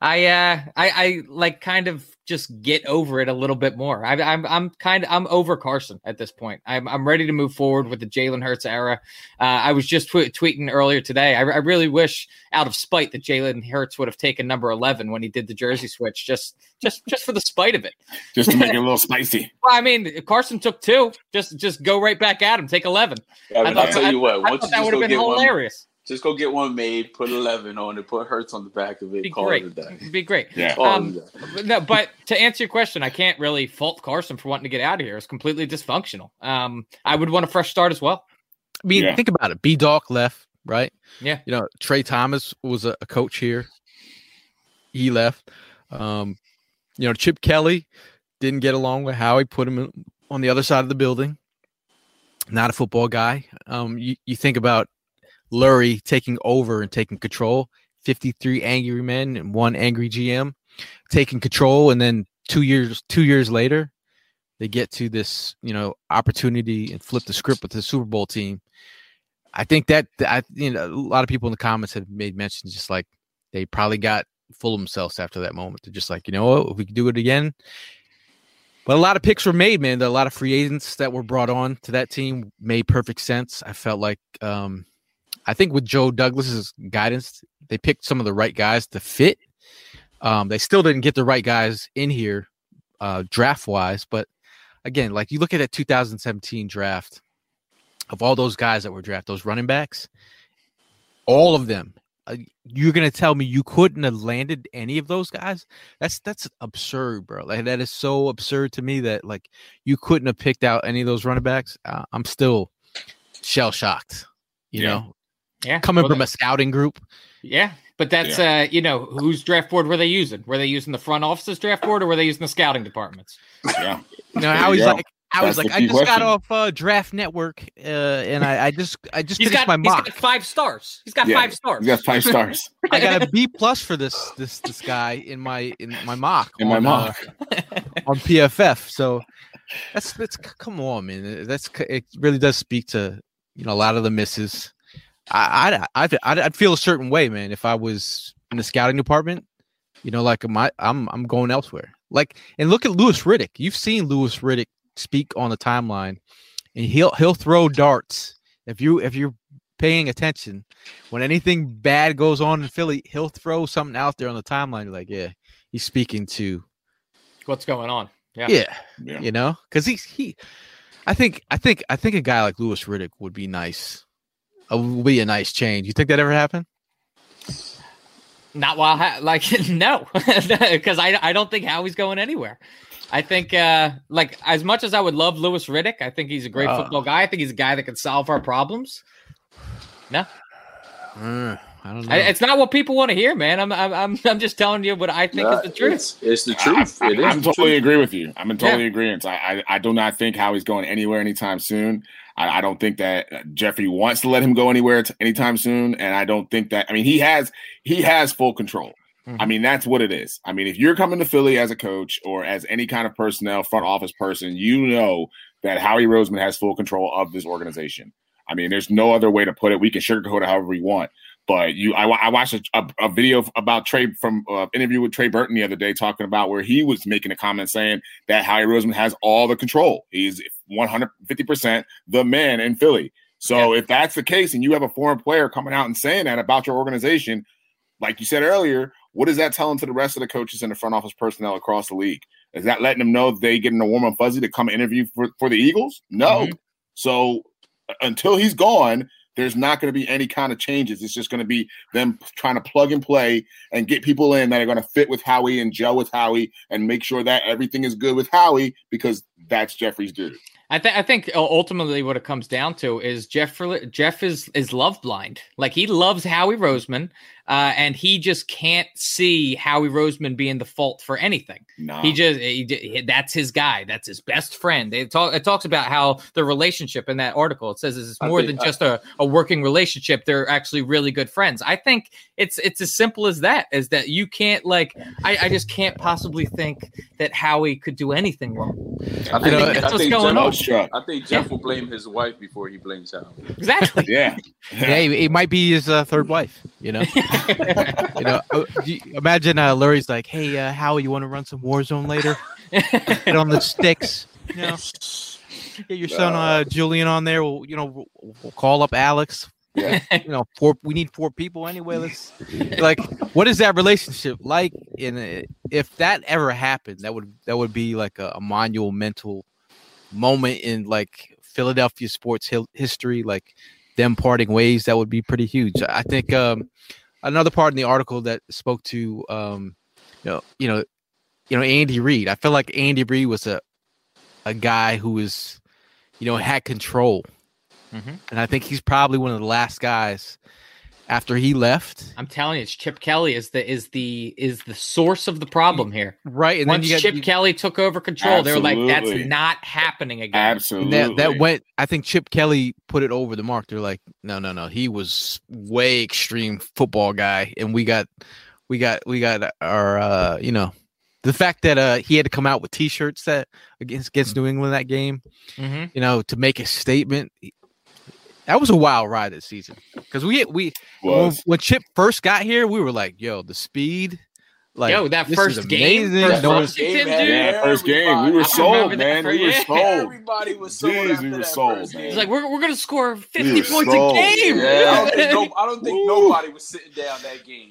I uh, I, I like kind of just get over it a little bit more. I, I'm, I'm kind of, I'm over Carson at this point. I'm, I'm ready to move forward with the Jalen Hurts era. Uh, I was just tw- tweeting earlier today. I, I really wish, out of spite, that Jalen Hurts would have taken number 11 when he did the jersey switch, just, just, just for the spite of it. just to make it a little spicy. Well, I mean, Carson took two. Just just go right back at him. Take eleven. I mean, thought- I'll tell you what, I once thought you that would have been get one, hilarious. Just go get one made, put 11 on it, put Hurts on the back of it, Be call great. it a day. Be great. Yeah. Oh, Um. But no, but to answer your question, I can't really fault Carson for wanting to get out of here. It's completely dysfunctional. Um, I would want a fresh start as well. I mean, Yeah. think about it. B-Dawk left, right? Yeah. You know, Trey Thomas was a, a coach here. He left. Um, you know, Chip Kelly didn't get along with Howie, put him on the other side of the building. Not a football guy. Um, you, you think about Lurie taking over and taking control. 53 angry men and one angry GM taking control, and then two years two years later, they get to this, you know, opportunity and flip the script with the Super Bowl team. I think that I you know a lot of people in the comments have made mention just like they probably got full of themselves after that moment. They're just like, you know what, if we could do it again. But a lot of picks were made, man. There a lot of free agents that were brought on to that team made perfect sense. I felt like um I think with Joe Douglas's guidance, they picked some of the right guys to fit. Um, they still didn't get the right guys in here uh, draft wise, but again, like you look at that 2017 draft of all those guys that were drafted, those running backs, all of them. Uh, you're gonna tell me you couldn't have landed any of those guys? That's that's absurd, bro. Like that is so absurd to me that like you couldn't have picked out any of those running backs. Uh, I'm still shell shocked. You Yeah. know, Yeah, coming well, from a scouting group. yeah, But that's yeah. uh, you know, whose draft board were they using? Were they using the front office's draft board or were they using the scouting departments? Yeah. you know, how he's like I was like, I just question. got off uh, Draft Network, uh, and I, I, just, I just he's finished got, my mock. He's got five stars. He's got yeah, five stars. He's got five stars. I got a B plus for this, this, this guy in my, in my mock. In on, my mock uh, on PFF. So that's, that's, come on, man. That's, it really does speak to, you know, a lot of the misses. I, I, I'd, I'd feel a certain way, man, if I was in the scouting department. You know, like my, I'm, I'm going elsewhere. Like, and look at Louis Riddick. You've seen Louis Riddick speak on the timeline, and he'll he'll throw darts. If you if you're paying attention, when anything bad goes on in Philly, he'll throw something out there on the timeline. You're like, yeah, he's speaking to what's going on. Yeah, yeah, yeah. you know, because he's he. I think I think I think a guy like Louis Riddick would be nice. Would be a nice change. You think that ever happened? Not while ha- like no, because I I don't think Howie's going anywhere. I think, uh, like, as much as I would love Louis Riddick, I think he's a great uh, football guy. I think he's a guy that can solve our problems. No, uh, I don't know. it's not what people want to hear, man. I'm, I'm, I'm just telling you what I think no, is the truth. It's, it's the truth. I, it I, am totally truth. agree with you. I'm in totally yeah. agreement. I, I, I do not think how he's going anywhere anytime soon. I, I, don't think that Jeffrey wants to let him go anywhere t- anytime soon, and I don't think that. I mean, he has he has full control. Mm-hmm. I mean, that's what it is. I mean, if you're coming to Philly as a coach or as any kind of personnel, front office person, you know that Howie Roseman has full control of this organization. I mean, there's no other way to put it. We can sugarcoat it however we want. But you, I, I watched a, a, a, video about Trey from uh, interview with Trey Burton the other day, talking about where he was making a comment saying that Howie Roseman has all the control. He's 150 percent the man in Philly. So yeah. if that's the case, and you have a foreign player coming out and saying that about your organization, like you said earlier, what is that telling to the rest of the coaches and the front office personnel across the league? Is that letting them know they getting a warm and fuzzy to come interview for, for the Eagles? No. Mm-hmm. So until he's gone, there's not going to be any kind of changes. It's just going to be them trying to plug and play and get people in that are going to fit with Howie and gel with Howie and make sure that everything is good with Howie because that's Jeffrey's duty. I think I think ultimately what it comes down to is Jeff Jeff is is love blind. Like he loves Howie Roseman, uh, and he just can't see Howie Roseman being the fault for anything. No. He just he, that's his guy. That's his best friend. It, talk, it talks about how the relationship in that article. It says it's more think, than just a, a working relationship. They're actually really good friends. I think it's it's as simple as that. Is that you can't like I, I just can't possibly think that Howie could do anything wrong. I think, I think that's I what's going Jeff, on. I think Jeff yeah. will blame his wife before he blames Howie. Exactly. yeah. Yeah. It might be his uh, third wife. You know. you know, uh, imagine uh, Lurie's like, "Hey, uh, Howie, you want to run some Warzone later? Get on the sticks, you know. Get your son uh, Julian on there. We'll, you know, we'll call up Alex. Yeah. you know, four. We need four people anyway. Let's like, what is that relationship like? And uh, if that ever happened, that would that would be like a, a monumental moment in like Philadelphia sports history. Like them parting ways, that would be pretty huge. I think um, another part in the article that spoke to um, you know, you know, you know, Andy Reid. I feel like Andy Reid was a a guy who was, you know, had control. Mm-hmm. And I think he's probably one of the last guys after he left. I'm telling you, it's Chip Kelly is the is the is the source of the problem here. Right. And Once then Chip you, Kelly took over control, absolutely. they were like, "That's not happening again." Absolutely. That, that, went. I think Chip Kelly put it over the mark. They're like, "No, no, no. He was way extreme football guy, and we got, we got, we got our, uh, you know." The fact that uh, he had to come out with T-shirts that against against New England that game, mm-hmm. you know, to make a statement, that was a wild ride this season because we we when, when, Chip first got here, we were like, "Yo, the speed." Like, Yo, that first game, first, no first game, yeah, first game, we were sold, man. We were sold. Everybody was sold. Jeez, we were sold, man. It's like we're, we're gonna score fifty we points sold. a game. Yeah. I, don't think, no, I don't think nobody was sitting down that game.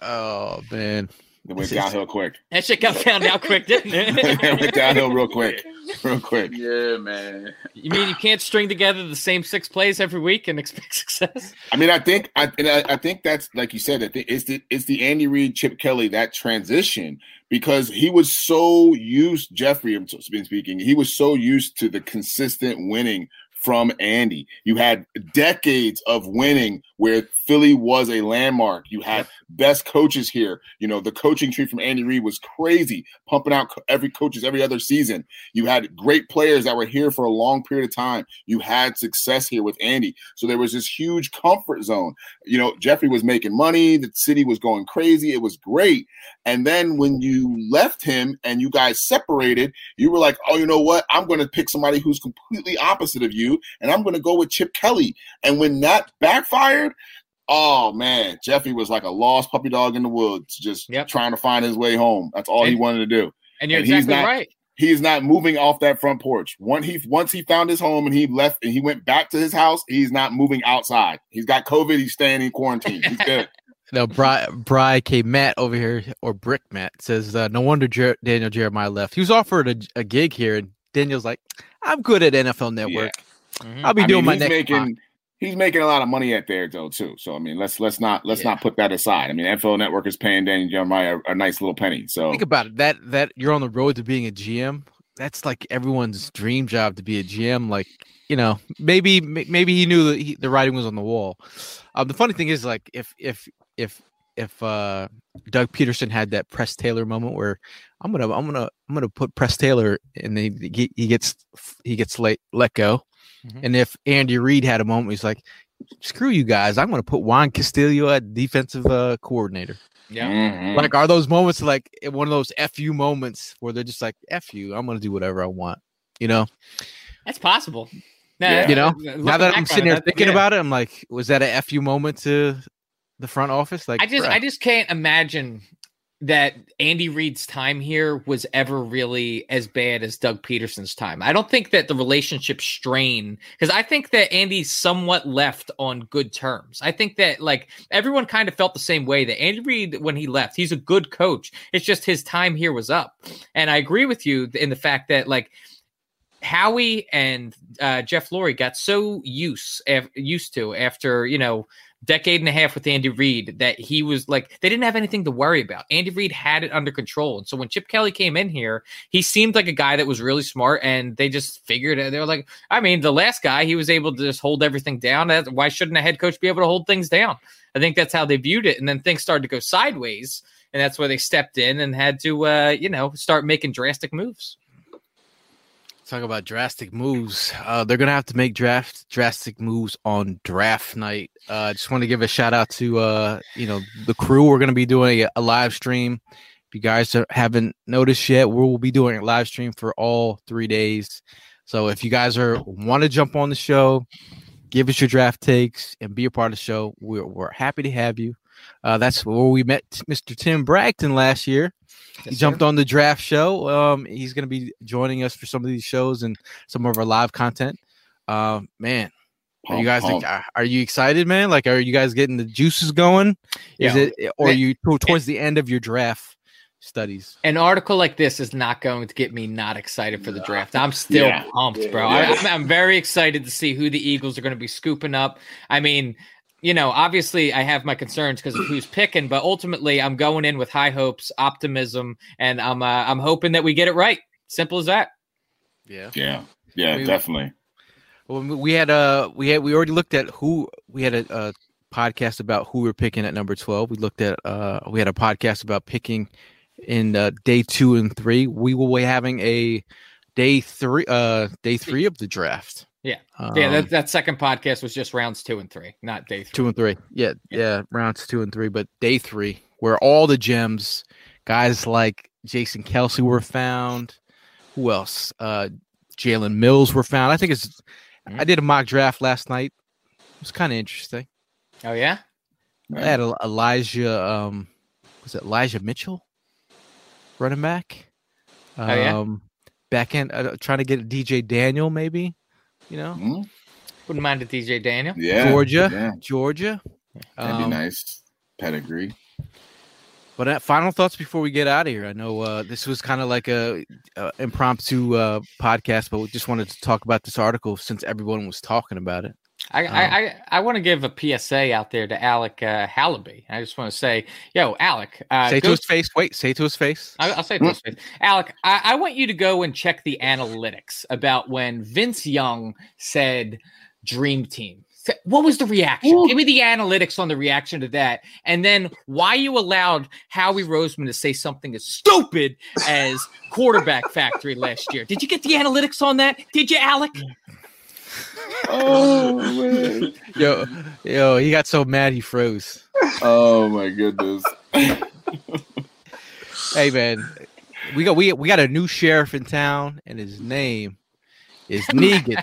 Oh man, it went downhill quick. That shit got found out quick, didn't it? it went downhill real quick. Real quick. Yeah, man. You mean you can't string together the same six plays every week and expect success? I mean, I think I, I, I think that's like you said. I think it's the it's the Andy Reid, Chip Kelly that transition because he was so used. Jeffrey, I'm speaking. He was so used to the consistent winning from Andy. You had decades of winning where Philly was a landmark. You had best coaches here. You know, the coaching tree from Andy Reid was crazy, pumping out every coaches every other season. You had great players that were here for a long period of time. You had success here with Andy. So there was this huge comfort zone. You know, Jeffrey was making money, the city was going crazy. It was great. And then when you left him and you guys separated, you were like, oh, you know what? I'm going to pick somebody who's completely opposite of you, and I'm going to go with Chip Kelly. And when that backfired, oh man, Jeffy was like a lost puppy dog in the woods, just Yep. trying to find his way home. That's all he wanted to do. And you're And he's exactly not- right. He is not moving off that front porch. Once he once he found his home and he left and he went back to his house, he's not moving outside. He's got COVID. He's staying in quarantine. He's good. No, Bry, Bry K. Matt over here, or Brick Matt says, uh, no wonder Jer- Daniel Jeremiah left. He was offered a, a gig here, and Daniel's like, I'm good at NFL Network. Mhm. I'll be I doing mean, my he's next. making pod." he's making a lot of money at there though too. So I mean, let's let's not let's Yeah. not put that aside. I mean, NFL Network is paying Daniel Jeremiah a, a nice little penny. So Think about it. That that you're on the road to being a GM. That's like everyone's dream job to be a GM. Like you know, maybe maybe he knew that he, the writing was on the wall. Um, the funny thing is, like, if if if if uh Doug Pederson had that Press Taylor moment where I'm gonna I'm gonna I'm gonna put Press Taylor and then he, he gets he gets let let go, Mhm. and if Andy Reid had a moment, he's like, screw you guys, I'm gonna put Juan Castillo at defensive uh, coordinator. Yeah. Mhm. Like, are those moments like eh, one of those fu moments where they're just like, "F you, I'm gonna do whatever I want," you know? That's possible. Yeah. You know, now that I'm sitting it, there that- thinking yeah. about it, I'm like, was that a fu moment to the front office? Like, I just bruh. I just can't imagine that Andy Reid's time here was ever really as bad as Doug Pederson's time. I don't think that the relationship strain because I think that Andy somewhat left on good terms. I think that like everyone kind of felt the same way that Andy Reid when he left, he's a good coach. It's just his time here was up. And I agree with you in the fact that like Howie and uh, Jeff Lurie got so used af- used to after you know decade and a half with Andy Reid that he was like they didn't have anything to worry about. Andy Reid had it under control, and so when Chip Kelly came in here, he seemed like a guy that was really smart, and they just figured they were like, I mean, the last guy he was able to just hold everything down. Why shouldn't a head coach be able to hold things down? I think that's how they viewed it, and then things started to go sideways, and that's where they stepped in and had to uh, you know start making drastic moves. Talk about drastic moves. Uh, they're gonna have to make draft drastic moves on draft night. Uh, I just want to give a shout out to uh, you know the crew. We're gonna be doing a, a live stream. If you guys haven't noticed yet, we will be doing a live stream for all three days. So if you guys are want to jump on the show, give us your draft takes and be a part of the show. We're, we're happy to have you. Uh, that's where we met Mr. Tim Bragton last year he jumped on the draft show. Um, he's going to be joining us for some of these shows and some of our live content. Um, man, are you guys Pump, are, are you excited, man? Like, are you guys getting the juices going? Is Yeah. it, or are you towards the end of your draft studies? An article like this is not going to get me not excited for the draft. I'm still Yeah. pumped, bro. Yeah. I, I'm, I'm very excited to see who the Eagles are going to be scooping up. I mean, you know, obviously I have my concerns because of who's picking, but ultimately I'm going in with high hopes, optimism, and I'm uh, I'm hoping that we get it right. Simple as that. Yeah. Yeah, yeah, We- definitely. Well, we- we had uh we had we already looked at who we had a, a podcast about who we are picking at number twelve. We looked at uh we had a podcast about picking in uh, day two and three. We will be having a day three uh day three of the draft. Yeah. Um, yeah, that, that second podcast was just rounds two and three, not day three. two and three. Yeah, yeah, rounds two and three, but day three, where all the gems, guys like Jason Kelce were found. Who else? Uh Jalen Mills were found. I think it's I did a mock draft last night. It was kind of interesting. Oh yeah, I had El- Elijah um was it Elijah Mitchell running back? Um Oh, yeah? back end uh, trying to get DJ Daniel maybe, you know? Mhm. wouldn't mind a DJ Daniel. Yeah, Georgia. Yeah, Georgia. that'd be Um, nice. Pedigree. But uh, final thoughts before we get out of here. I know uh, this was kind of like a, uh impromptu uh, podcast, but we just wanted to talk about this article since everyone was talking about it. I Um, I, I, I want to give a PSA out there to Alec uh, Halaby. I just want to say, yo, Alec, uh, say go to his face. Wait, say to his face. I, I'll say it this way. Alec, I, I want you to go and check the analytics about when Vince Young said Dream Team. What was the reaction? Give me the analytics on the reaction to that. And then why you allowed Howie Roseman to say something as stupid as quarterback factory last year. Did you get the analytics on that? Did you, Alec? Oh man. Yo, yo, he got so mad he froze. Oh my goodness. Hey man, we got we we got a new sheriff in town, and his name is Negan.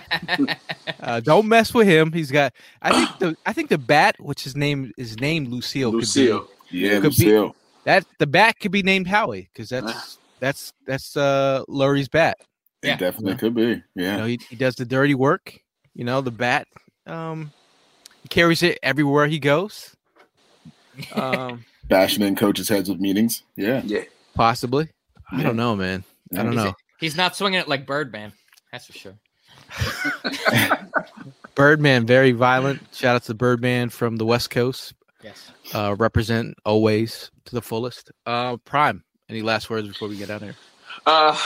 uh, don't mess with him. He's got. I think the I think the bat, which his name is named Lucille. could be- Lucille. Yeah, Could be- Lucille. that the bat could be named Howie because that's that's that's uh Lurie's bat. It Yeah. definitely could be. You Yeah. know, he, he does the dirty work. You know, the bat. Um, he carries it everywhere he goes. Um, Bashing in coaches' heads with meetings. Yeah. Yeah. possibly. I don't know, man. I don't know. He's not swinging it like Birdman. That's for sure. Birdman, very violent. Shout out to Birdman from the West Coast. Yes. Uh, represent always to the fullest. Uh, Prime. Any last words before we get out of here? Uh,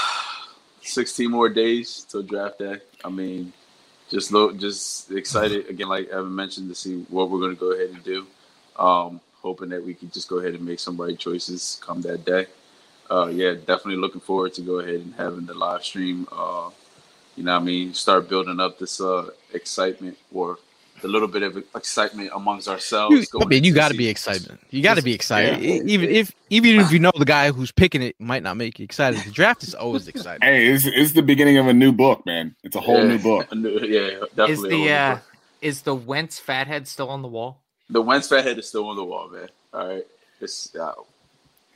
16 more days till draft day. I mean, just just excited again, like Evan mentioned, to see what we're going to go ahead and do. Um, hoping that we can just go ahead and make some right choices come that day. Uh, yeah, definitely looking forward to go ahead and having the live stream. Uh, you know, what I mean, start building up this uh excitement or the little bit of excitement amongst ourselves. You, I mean, you got to be excited. You got to be excited. Yeah. Even if even if you know the guy who's picking it might not make you excited. The draft is always exciting. Hey, it's, it's the beginning of a new book, man. It's a whole Yeah. new book. A new- yeah, definitely. Is a whole the new uh, is the Wentz fathead still on the wall? The Wentz fathead is still on the wall, man. All right, it's. Uh,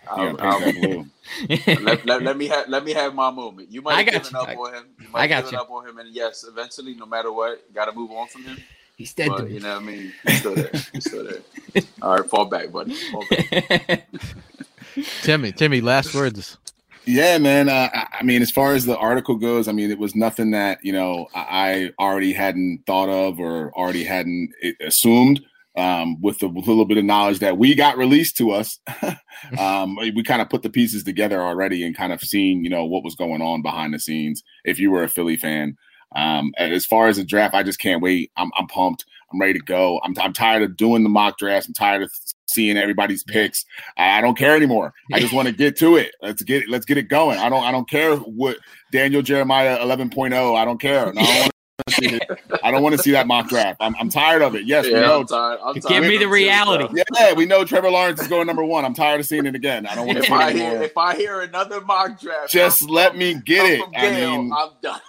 I'll- paint I'll- that blue. let, let, let me have let me have my moment. You might I have got given you. up I- on him. You I might have got given you. up on him, and yes, eventually, no matter what, got to move on from him. He's dead to But me. you know what I mean. He's still there. He's still there. All right, fall back, buddy. Fall back. Timmy, Timmy, last words. Yeah, man. Uh, I- I mean, as far as the article goes, I mean, it was nothing that you know I I already hadn't thought of or already hadn't assumed. Um, with a little bit of knowledge that we got released to us, um, we kind of put the pieces together already and kind of seen, you know, what was going on behind the scenes. If you were a Philly fan, um, as far as the draft, I just can't wait. I'm, I'm pumped. I'm ready to go. I'm, I'm tired of doing the mock drafts. I'm tired of seeing everybody's picks. I, I don't care anymore. I just want to get to it. Let's get let's get it going. I don't I don't care what Daniel Jeremiah 11.0. I don't care. No, I don't want to see. I don't want to see that mock draft. I'm, I'm tired of it. Yes, we know. I'm tired. I'm Give me the reality. Yeah, we know Trevor Lawrence is going number one. I'm tired of seeing it again. I don't want to If see it hear anymore. if I hear another mock draft, Just I'm let me get it. from I mean, I'm done.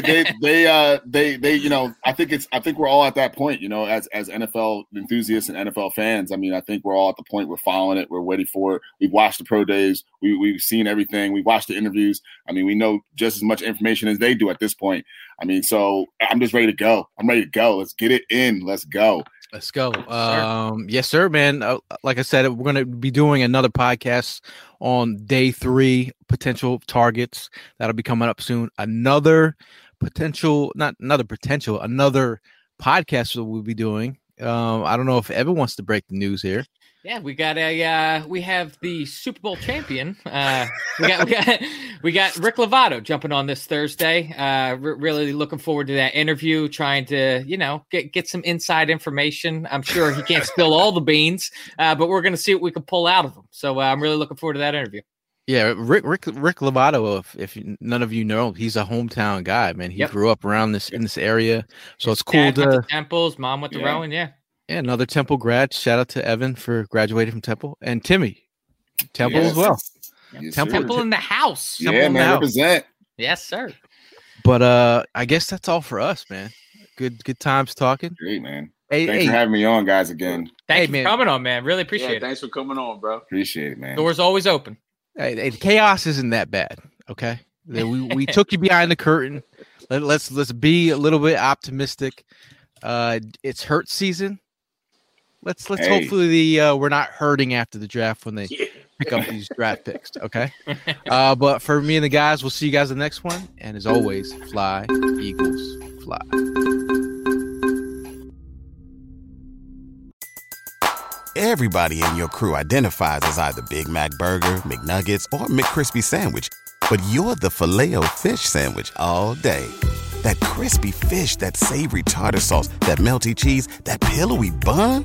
They they uh they they you know I think it's I think we're all at that point you know as as NFL enthusiasts and NFL fans I mean I think we're all at the point we're following it we're waiting for it. We've watched the pro days we we've seen everything we've watched the interviews. I mean we know just as much information as they do at this point. I mean so I'm just ready to go. I'm ready to go. Let's get it in. Let's go Let's go. Um, yes, sir, man. Uh, like I said, we're going to be doing another podcast on day three potential targets that'll be coming up soon. Another potential, not another potential, another podcast that we'll be doing. Um, I don't know if Evan wants to break the news here. Yeah, we got a uh, we have the Super Bowl champion. Uh, we got we got we got Rick Lovato jumping on this Thursday. Uh, re- really looking forward to that interview. Trying to you know get get some inside information. I'm sure he can't spill all the beans, uh, but we're gonna see what we can pull out of him. So uh, I'm really looking forward to that interview. Yeah, Rick Rick Rick Lovato. If, if none of you know, he's a hometown guy, man. He Yep. grew up around this in this area, so it's cool to to Temples, mom went to Yeah. Rowan. Yeah, yeah another Temple grad. Shout out to Evan for graduating from Temple and Timmy Temple Yes. as well. Yes, Temple- Temple in the house. Temple yeah in the man house. represent Yes, sir. But uh, I guess that's all for us, man. Good good times talking. great man Hey, thanks hey, for having me on guys again Thank Hey, you man. for coming on, man. Really Yeah, appreciate it. thanks for coming on, bro. appreciate it man Doors always open. hey, hey, the chaos isn't that bad. Okay, we we took you behind the curtain. Let, let's let's be a little bit optimistic. Uh, it's hurt season. Let's let's Hey. hopefully the uh, we're not hurting after the draft when they Yeah. pick up these draft picks. Okay. Uh, but for me and the guys, we'll see you guys in the next one. And as always, fly Eagles fly. Everybody in your crew identifies as either Big Mac Burger, McNuggets, or McCrispy Sandwich. But you're the filet fish Sandwich all day. That crispy fish, that savory tartar sauce, that melty cheese, that pillowy bun.